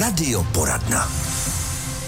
Radioporadna.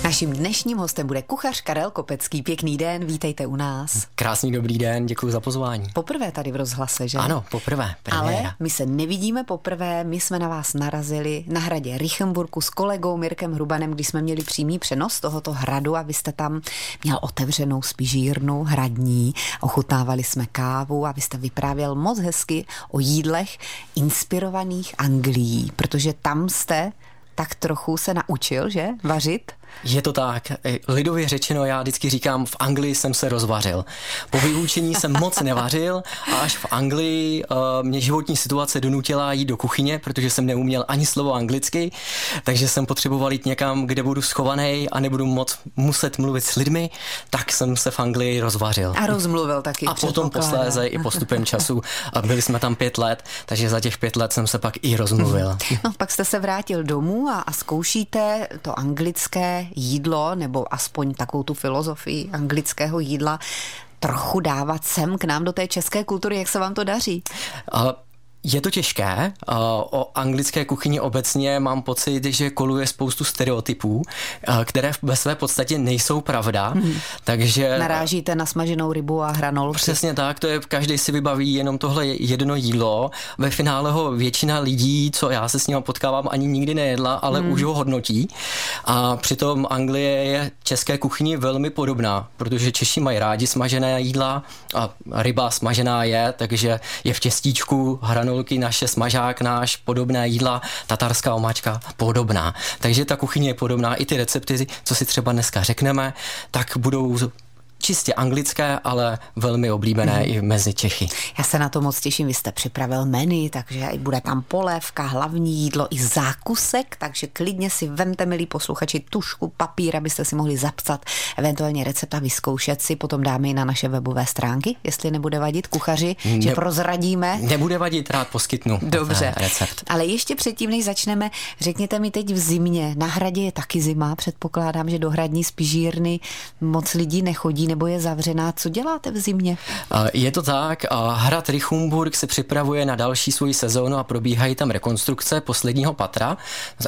Naším dnešním hostem bude kuchař Karel Kopecký. Pěkný den, vítejte u nás. Krásný dobrý den, děkuji za pozvání. Poprvé tady v rozhlase, že? Ano, poprvé. Premiéra. Ale my se nevidíme poprvé, my jsme na vás narazili na hradě Richemburku s kolegou Mirkem Hrubanem, když jsme měli přímý přenos tohoto hradu a vy jste tam měl otevřenou spižírnu hradní, ochutnávali jsme kávu a vy jste vyprávěl moc hezky o jídlech inspirovaných Anglií, protože tam jste tak trochu se naučil, že? Vařit? Je to tak. Lidově řečeno, já vždycky říkám, v Anglii jsem se rozvařil. Po vyučení jsem moc nevařil a až v Anglii uh, mě životní situace donutila jít do kuchyně, protože jsem neuměl ani slovo anglicky, takže jsem potřeboval jít někam, kde budu schovaný a nebudu moc muset mluvit s lidmi, tak jsem se v Anglii rozvařil. A rozmluvil taky. A potom posléze i postupem času. A byli jsme tam pět let, takže za těch pět let jsem se pak i rozmluvil. No, pak jste se vrátil domů a, a zkoušíte to anglické jídlo, nebo aspoň takovou tu filozofii anglického jídla, trochu dávat sem k nám do té české kultury. Jak se vám to daří? Uh, je to těžké. O anglické kuchyni obecně mám pocit, že koluje spoustu stereotypů, které ve své podstatě nejsou pravda. Hmm. Takže... Narážíte na smaženou rybu a hranolky. Přesně tak, to je, každý si vybaví jenom tohle jedno jídlo. Ve finále ho většina lidí, co já se s ním potkávám, ani nikdy nejedla, ale hmm. už ho hodnotí. A přitom Anglie je české kuchyni velmi podobná, protože Češi mají rádi smažené jídla a ryba smažená je, takže je v těstíčku hranolky hranolky, naše smažák náš, podobné jídla, tatarská omáčka podobná. Takže ta kuchyně je podobná, i ty recepty, co si třeba dneska řekneme, tak budou čistě anglické, ale velmi oblíbené mm. i mezi Čechy. Já se na to moc těším, vy jste připravil menu, takže bude tam polévka, hlavní jídlo i zákusek, takže klidně si vemte, milí posluchači, tušku, papír, abyste si mohli zapsat eventuálně recept a vyzkoušet si, potom dáme i na naše webové stránky, jestli nebude vadit kuchaři, ne, že prozradíme. Nebude vadit, rád poskytnu Dobře, recept. Ale ještě předtím, než začneme, řekněte mi teď v zimě, na hradě je taky zima, předpokládám, že do hradní spižírny moc lidí nechodí, nebo je zavřená. Co děláte v zimě? Je to tak. Hrad Richumburg se připravuje na další svoji sezónu a probíhají tam rekonstrukce posledního patra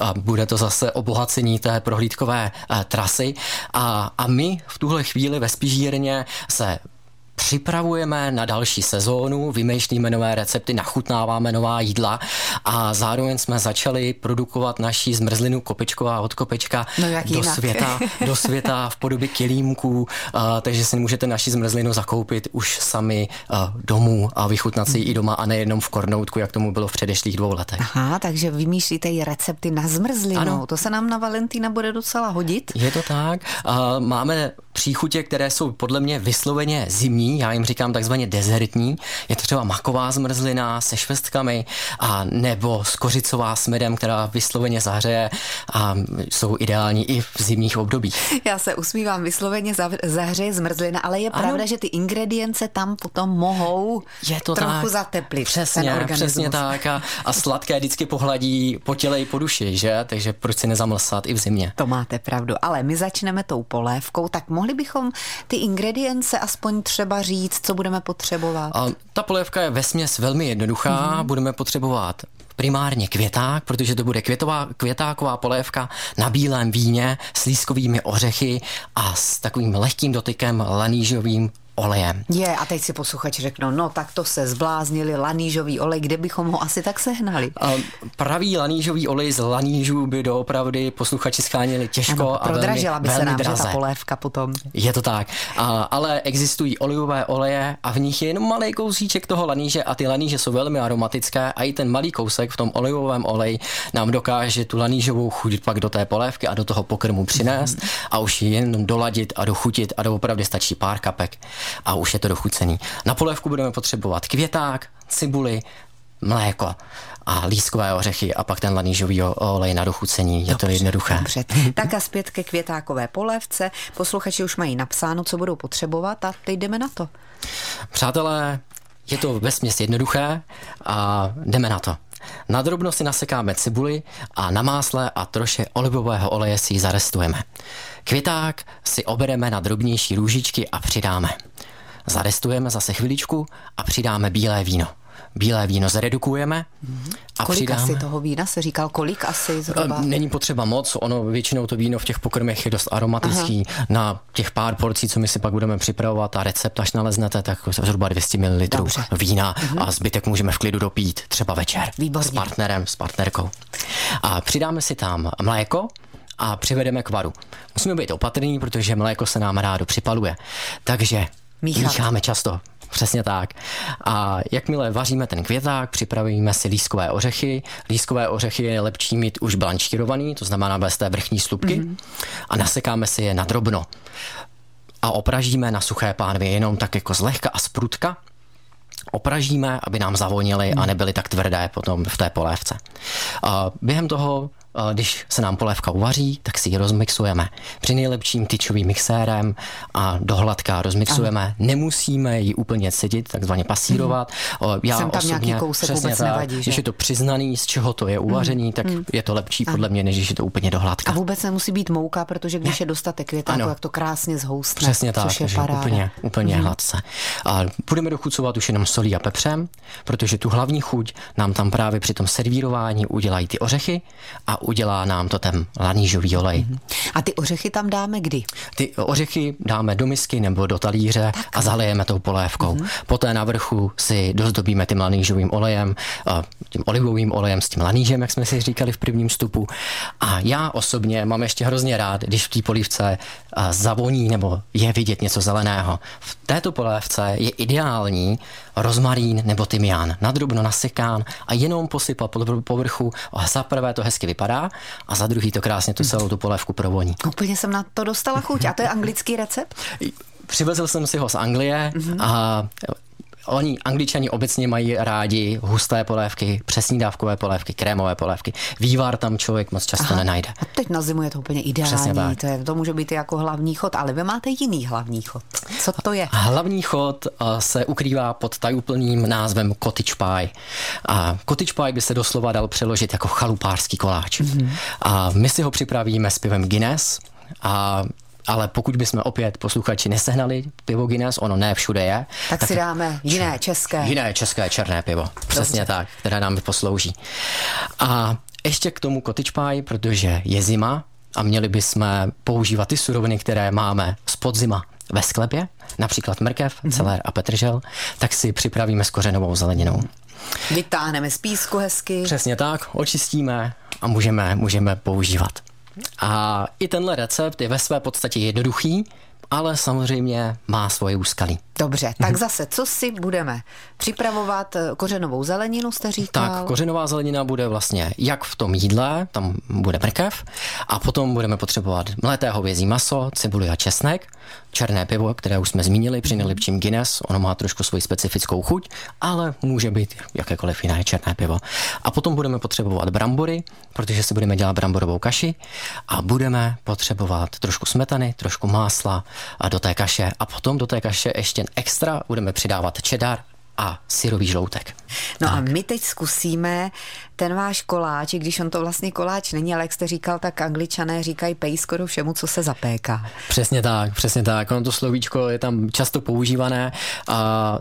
a bude to zase obohacení té prohlídkové eh, trasy. A, a my v tuhle chvíli ve Spižírně se připravujeme na další sezónu, vymýšlíme nové recepty, nachutnáváme nová jídla a zároveň jsme začali produkovat naší zmrzlinu kopečková od kopečka no do světa, do světa v podobě kilímků, uh, takže si můžete naši zmrzlinu zakoupit už sami uh, domů a vychutnat si ji i doma a nejenom v kornoutku, jak tomu bylo v předešlých dvou letech. Aha, takže vymýšlíte i recepty na zmrzlinu. Ano. To se nám na Valentína bude docela hodit. Je to tak. Uh, máme příchutě, které jsou podle mě vysloveně zimní, já jim říkám takzvaně dezertní. Je to třeba maková zmrzlina se švestkami a nebo skořicová s medem, která vysloveně zahřeje a jsou ideální i v zimních obdobích. Já se usmívám, vysloveně zahřeje zmrzlina, ale je ano. pravda, že ty ingredience tam potom mohou je to trochu tak. zateplit přesně, ten Přesně tak a, a sladké vždycky pohladí po těle i po duši, že? Takže proč si nezamlsat i v zimě? To máte pravdu, ale my začneme tou polévkou, tak mohli bychom ty ingredience aspoň třeba říct, co budeme potřebovat? A ta polévka je vesměs velmi jednoduchá. Mm-hmm. Budeme potřebovat primárně květák, protože to bude květová, květáková polévka na bílém víně s lískovými ořechy a s takovým lehkým dotykem lanížovým olejem. Je, a teď si posluchač řeknou, no tak to se zbláznili lanížový olej, kde bychom ho asi tak sehnali? A pravý lanížový olej z lanížů by doopravdy posluchači schánili těžko ano, a velmi, by se nám draze. ta polévka potom. Je to tak, a, ale existují olivové oleje a v nich je jenom malý kousíček toho laníže a ty laníže jsou velmi aromatické a i ten malý kousek v tom olivovém oleji nám dokáže tu lanížovou chuť pak do té polévky a do toho pokrmu přinést mm. a už ji jenom doladit a dochutit a doopravdy stačí pár kapek a už je to dochucený. Na polévku budeme potřebovat květák, cibuli, mléko a lískové ořechy a pak ten lanížový olej na dochucení. Je dobře, to jednoduché. Dobře. Tak a zpět ke květákové polévce. Posluchači už mají napsáno, co budou potřebovat a teď jdeme na to. Přátelé, je to vesměs jednoduché a jdeme na to. Na drobno si nasekáme cibuli a na másle a troše olivového oleje si ji zarestujeme. Květák si obereme na drobnější růžičky a přidáme. Zarestujeme zase chviličku a přidáme bílé víno. bílé víno zredukujeme a kolik přidáme... asi toho vína se říkal, kolik asi zhruba? Eh, není potřeba moc, ono většinou to víno v těch pokrmech je dost aromatický. Aha. Na těch pár porcí, co my si pak budeme připravovat a recept, až naleznete, tak zhruba 200 ml Dobře. vína uh-huh. a zbytek můžeme v klidu dopít třeba večer Výborně. s partnerem, s partnerkou. A přidáme si tam mléko, a přivedeme k varu. Musíme být opatrní, protože mléko se nám rádo připaluje. Takže Míchat. mícháme často. Přesně tak. A jakmile vaříme ten květák, připravíme si lískové ořechy. Lískové ořechy je lepší mít už blanšírovaný, to znamená bez té vrchní slupky, mm-hmm. a nasekáme si je na drobno. A opražíme na suché pánvě jenom tak jako zlehka a sprutka, opražíme, aby nám zavonily a nebyly tak tvrdé potom v té polévce. A během toho když se nám polévka uvaří, tak si ji rozmixujeme. Při nejlepším tyčovým mixérem a dohladka rozmixujeme. Ano. Nemusíme ji úplně cedit, takzvaně pasírovat. Mm. Já Jsem tam osobně, nějaký kousek vůbec tak, nevadí, že? Když je to přiznaný, z čeho to je uvařený, mm. tak mm. je to lepší podle mě, než když je to úplně dohladka. A vůbec nemusí být mouka, protože když je dostatek květáku, tak to krásně zhoustne. Přesně tak, což je paráda. úplně, úplně mm. hladce. A budeme dochucovat už jenom solí a pepřem, protože tu hlavní chuť nám tam právě při tom servírování udělají ty ořechy a udělá nám to ten lanížový olej. Mm-hmm. A ty ořechy tam dáme kdy? Ty ořechy dáme do misky nebo do talíře tak. a zalejeme tou polévkou. Mm-hmm. Poté na vrchu si dozdobíme tím lanížovým olejem, tím olivovým olejem s tím lanížem, jak jsme si říkali v prvním stupu. A já osobně mám ještě hrozně rád, když v té polívce zavoní nebo je vidět něco zeleného. V této polévce je ideální rozmarín nebo tymián, nadrobno nasekán a jenom posypat pod povrchu. A za prvé to hezky vypadá a za druhý to krásně tu celou tu polévku provoní. Úplně jsem na to dostala chuť. A to je anglický recept? Přivezl jsem si ho z Anglie mm-hmm. a Oni, angličani obecně mají rádi husté polévky, přesní dávkové polévky, krémové polévky. Vývar tam člověk moc často Aha. nenajde. A teď na zimu je to úplně ideální. To, je, to může být jako hlavní chod, ale vy máte jiný hlavní chod. Co to je? Hlavní chod eh, se ukrývá pod tajuplným názvem cottage pie. A cottage pie by se doslova dal přeložit jako chalupářský koláč. Mm-hmm. A my si ho připravíme s pivem Guinness a ale pokud bychom opět posluchači nesehnali pivo Guinness, ono ne všude je. Tak, tak si dáme jiné české. Jiné české černé pivo, přesně Dobře. tak, které nám poslouží. A ještě k tomu cottage pie, protože je zima a měli bychom používat ty suroviny, které máme z podzima ve sklepě, například mrkev, mm-hmm. celer a petržel, tak si připravíme s kořenovou zeleninou. Vytáhneme z písku hezky. Přesně tak, očistíme a můžeme, můžeme používat. A i tenhle recept je ve své podstatě jednoduchý, ale samozřejmě má svoje úskalí. Dobře, tak mhm. zase, co si budeme připravovat? Kořenovou zeleninu jste říkal? Tak, kořenová zelenina bude vlastně jak v tom jídle, tam bude mrkev, a potom budeme potřebovat mlété hovězí maso, cibuli a česnek, černé pivo, které už jsme zmínili při nejlepším Guinness, ono má trošku svoji specifickou chuť, ale může být jakékoliv jiné černé pivo. A potom budeme potřebovat brambory, protože si budeme dělat bramborovou kaši a budeme potřebovat trošku smetany, trošku másla a do té kaše a potom do té kaše ještě extra budeme přidávat čedar a syrový žloutek. No tak. a my teď zkusíme ten váš koláč, i když on to vlastně koláč není, ale jak jste říkal, tak angličané říkají pej skoro všemu, co se zapéká. Přesně tak, přesně tak. Ono to slovíčko je tam často používané a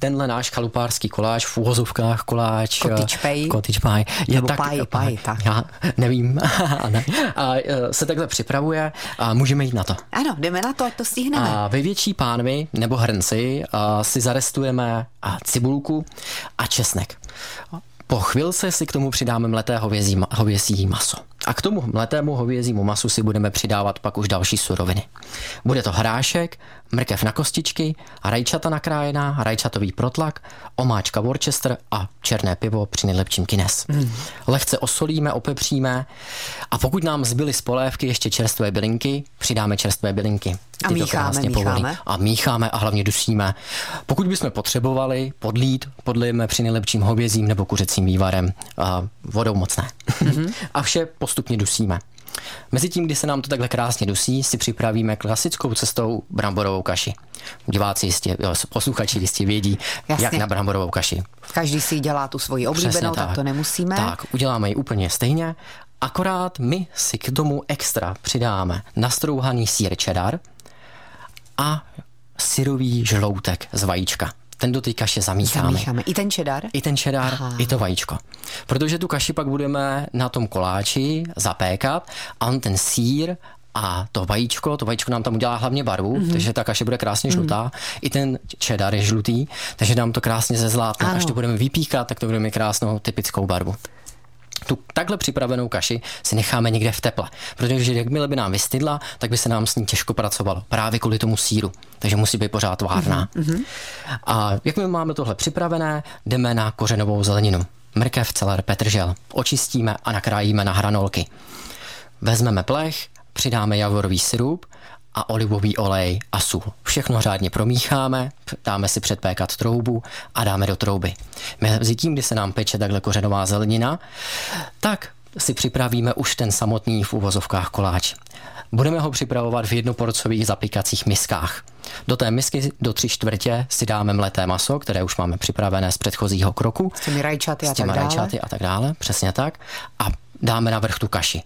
tenhle náš chalupářský koláč, v úhozovkách koláč, cottage pie, cottage pie je Nebo tak, pie, pie, tak. Já nevím. ne. a e, se takhle připravuje a můžeme jít na to. Ano, jdeme na to, ať to stihneme. A ve větší pánvi nebo hrnci si zarestujeme cibulku a česnek. Po chvilce si k tomu přidáme mleté hovězí, hovězí maso. A k tomu mletému hovězímu masu si budeme přidávat pak už další suroviny. Bude to hrášek, mrkev na kostičky, rajčata nakrájená, rajčatový protlak, omáčka Worcester a černé pivo při nejlepším kines. Mm. Lehce osolíme, opepříme a pokud nám zbyly z polévky ještě čerstvé bylinky, přidáme čerstvé bylinky. Ty a mícháme, mícháme. A mícháme a hlavně dusíme. Pokud bychom potřebovali podlít, podlijeme při nejlepším hovězím nebo kuřecím vývarem a vodou mocné. Mm-hmm. a vše postupně dusíme. Mezitím, kdy se nám to takhle krásně dusí, si připravíme klasickou cestou bramborovou kaši. Diváci jistě, posluchači jistě vědí, Jasně. jak na bramborovou kaši. Každý si dělá tu svoji oblíbenou, tak. tak to nemusíme. Tak, uděláme ji úplně stejně, akorát my si k tomu extra přidáme nastrouhaný sír cheddar a syrový žloutek z vajíčka. Ten do té kaše zamícháme. Zamícháme. I ten čedar? I ten čedar, Aha. i to vajíčko. Protože tu kaši pak budeme na tom koláči zapékat a on ten sír a to vajíčko, to vajíčko nám tam udělá hlavně barvu, mm-hmm. takže ta kaše bude krásně žlutá. Mm-hmm. I ten čedar je žlutý, takže nám to krásně zezlátne. Až to budeme vypíkat, tak to bude mít krásnou typickou barvu tu takhle připravenou kaši si necháme někde v teple, protože jakmile by nám vystydla, tak by se nám s ní těžko pracovalo, právě kvůli tomu síru, takže musí být pořád várná. Mm-hmm. A jakmile máme tohle připravené, jdeme na kořenovou zeleninu. Mrkev, celer, petržel. Očistíme a nakrájíme na hranolky. Vezmeme plech, přidáme javorový syrup, a olivový olej a sůl. Všechno řádně promícháme, dáme si předpékat troubu a dáme do trouby. Mezi tím, kdy se nám peče takhle kořenová zelenina, tak si připravíme už ten samotný v uvozovkách koláč. Budeme ho připravovat v jednoporcových zapíkacích miskách. Do té misky do tři čtvrtě si dáme mleté maso, které už máme připravené z předchozího kroku. S těmi rajčaty a, s těmi tak rajčaty a tak dále, přesně tak. A dáme na vrch tu kaši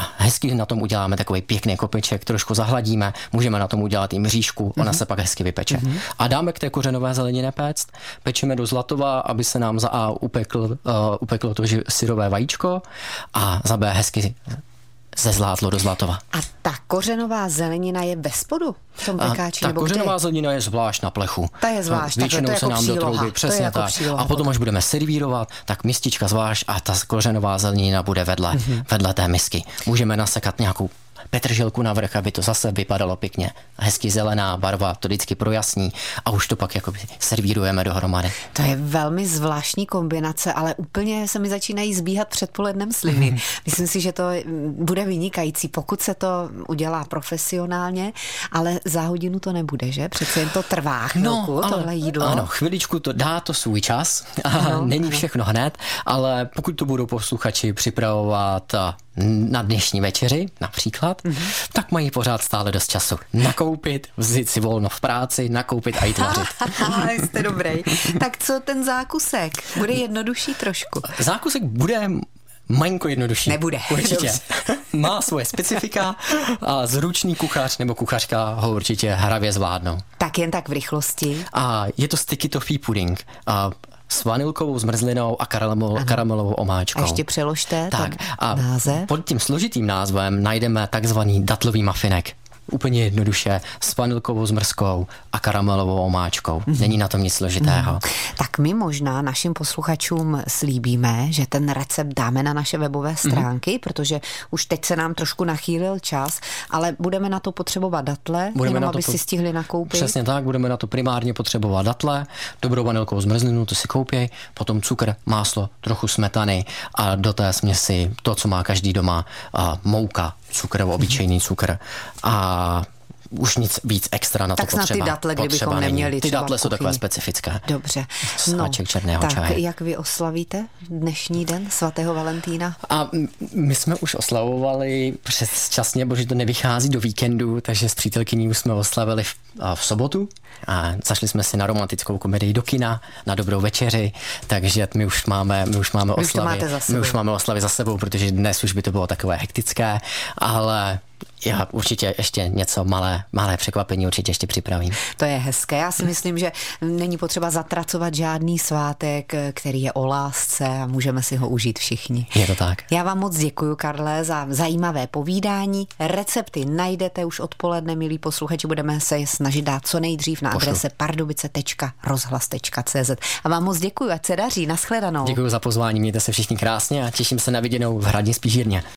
a hezky na tom uděláme takový pěkný kopeček, trošku zahladíme, můžeme na tom udělat i mřížku, mm-hmm. ona mhm. se pak hezky vypeče. Mm-hmm. A dáme k té kořenové zelenině péct, pečeme do zlatova, aby se nám za A upekl, uh, upeklo to syrové vajíčko a za B hezky ze zlátlo do Zlatova. A ta kořenová zelenina je ve spodu v tom pekáči? A ta kořenová kde? zelenina je zvlášť na plechu. Ta je zvlášť, Většinou to je se jako nám příloha. do trouby, přesně jako tak. a potom, až budeme servírovat, tak mistička zvlášť a ta kořenová zelenina bude vedle, mm-hmm. vedle té misky. Můžeme nasekat nějakou petrželku na vrch, aby to zase vypadalo pěkně. Hezky zelená barva, to vždycky projasní a už to pak jakoby servírujeme dohromady. To je velmi zvláštní kombinace, ale úplně se mi začínají zbíhat předpolednem sliny. Mm. Myslím si, že to bude vynikající, pokud se to udělá profesionálně, ale za hodinu to nebude, že? Přece jen to trvá chvilku, no, ale, tohle jídlo. Ano, chviličku to dá to svůj čas. Ano, Není ano. všechno hned, ale pokud to budou posluchači připravovat na dnešní večeři například, mm-hmm. tak mají pořád stále dost času nakoupit, vzít si volno v práci, nakoupit a jít vařit. Jste dobrý. Tak co ten zákusek? Bude jednodušší trošku? Zákusek bude malinko jednodušší. Nebude. Určitě. Má svoje specifika a zručný kuchař nebo kuchařka ho určitě hravě zvládnou. Tak jen tak v rychlosti. A je to sticky toffee pudding. A s vanilkovou zmrzlinou a karamel, karamelovou omáčkou. A ještě přeložte tak, a název. Pod tím složitým názvem najdeme takzvaný datlový mafinek úplně jednoduše s vanilkovou zmrzkou a karamelovou omáčkou. Mm. Není na tom nic složitého. Mm. Tak my možná našim posluchačům slíbíme, že ten recept dáme na naše webové mhm. stránky, mm. protože už teď se nám trošku nachýlil čas, ale budeme na to potřebovat datle, budeme jenom na to aby si stihli nakoupit. Přesně tak, budeme na to primárně potřebovat datle, dobrou vanilkovou zmrzlinu, to si koupěj, potom cukr, máslo, trochu smetany a do té směsi to, co má každý doma, a mouka, cukr, obyčejný cukr. A už nic víc extra na tak to potřeba. Tak ty datle, kdybychom neměli Ty datle jsou takové specifické. Dobře. Sáček no, černého tak čaje. jak vy oslavíte dnešní den svatého Valentína? A my jsme už oslavovali předčasně, protože to nevychází do víkendu, takže s přítelkyní už jsme oslavili v, v sobotu a zašli jsme si na romantickou komedii do kina, na dobrou večeři, takže my už máme, my už máme oslavy. My už máme oslavy za sebou, protože dnes už by to bylo takové hektické, ale já určitě ještě něco malé, malé překvapení určitě ještě připravím. To je hezké. Já si myslím, že není potřeba zatracovat žádný svátek, který je o lásce a můžeme si ho užít všichni. Je to tak. Já vám moc děkuji, Karle, za zajímavé povídání. Recepty najdete už odpoledne, milí posluchači. Budeme se je snažit dát co nejdřív na adrese pardubice.rozhlas.cz. A vám moc děkuji, ať se daří. Naschledanou. Děkuji za pozvání, mějte se všichni krásně a těším se na viděnou v Hradě Spížírně.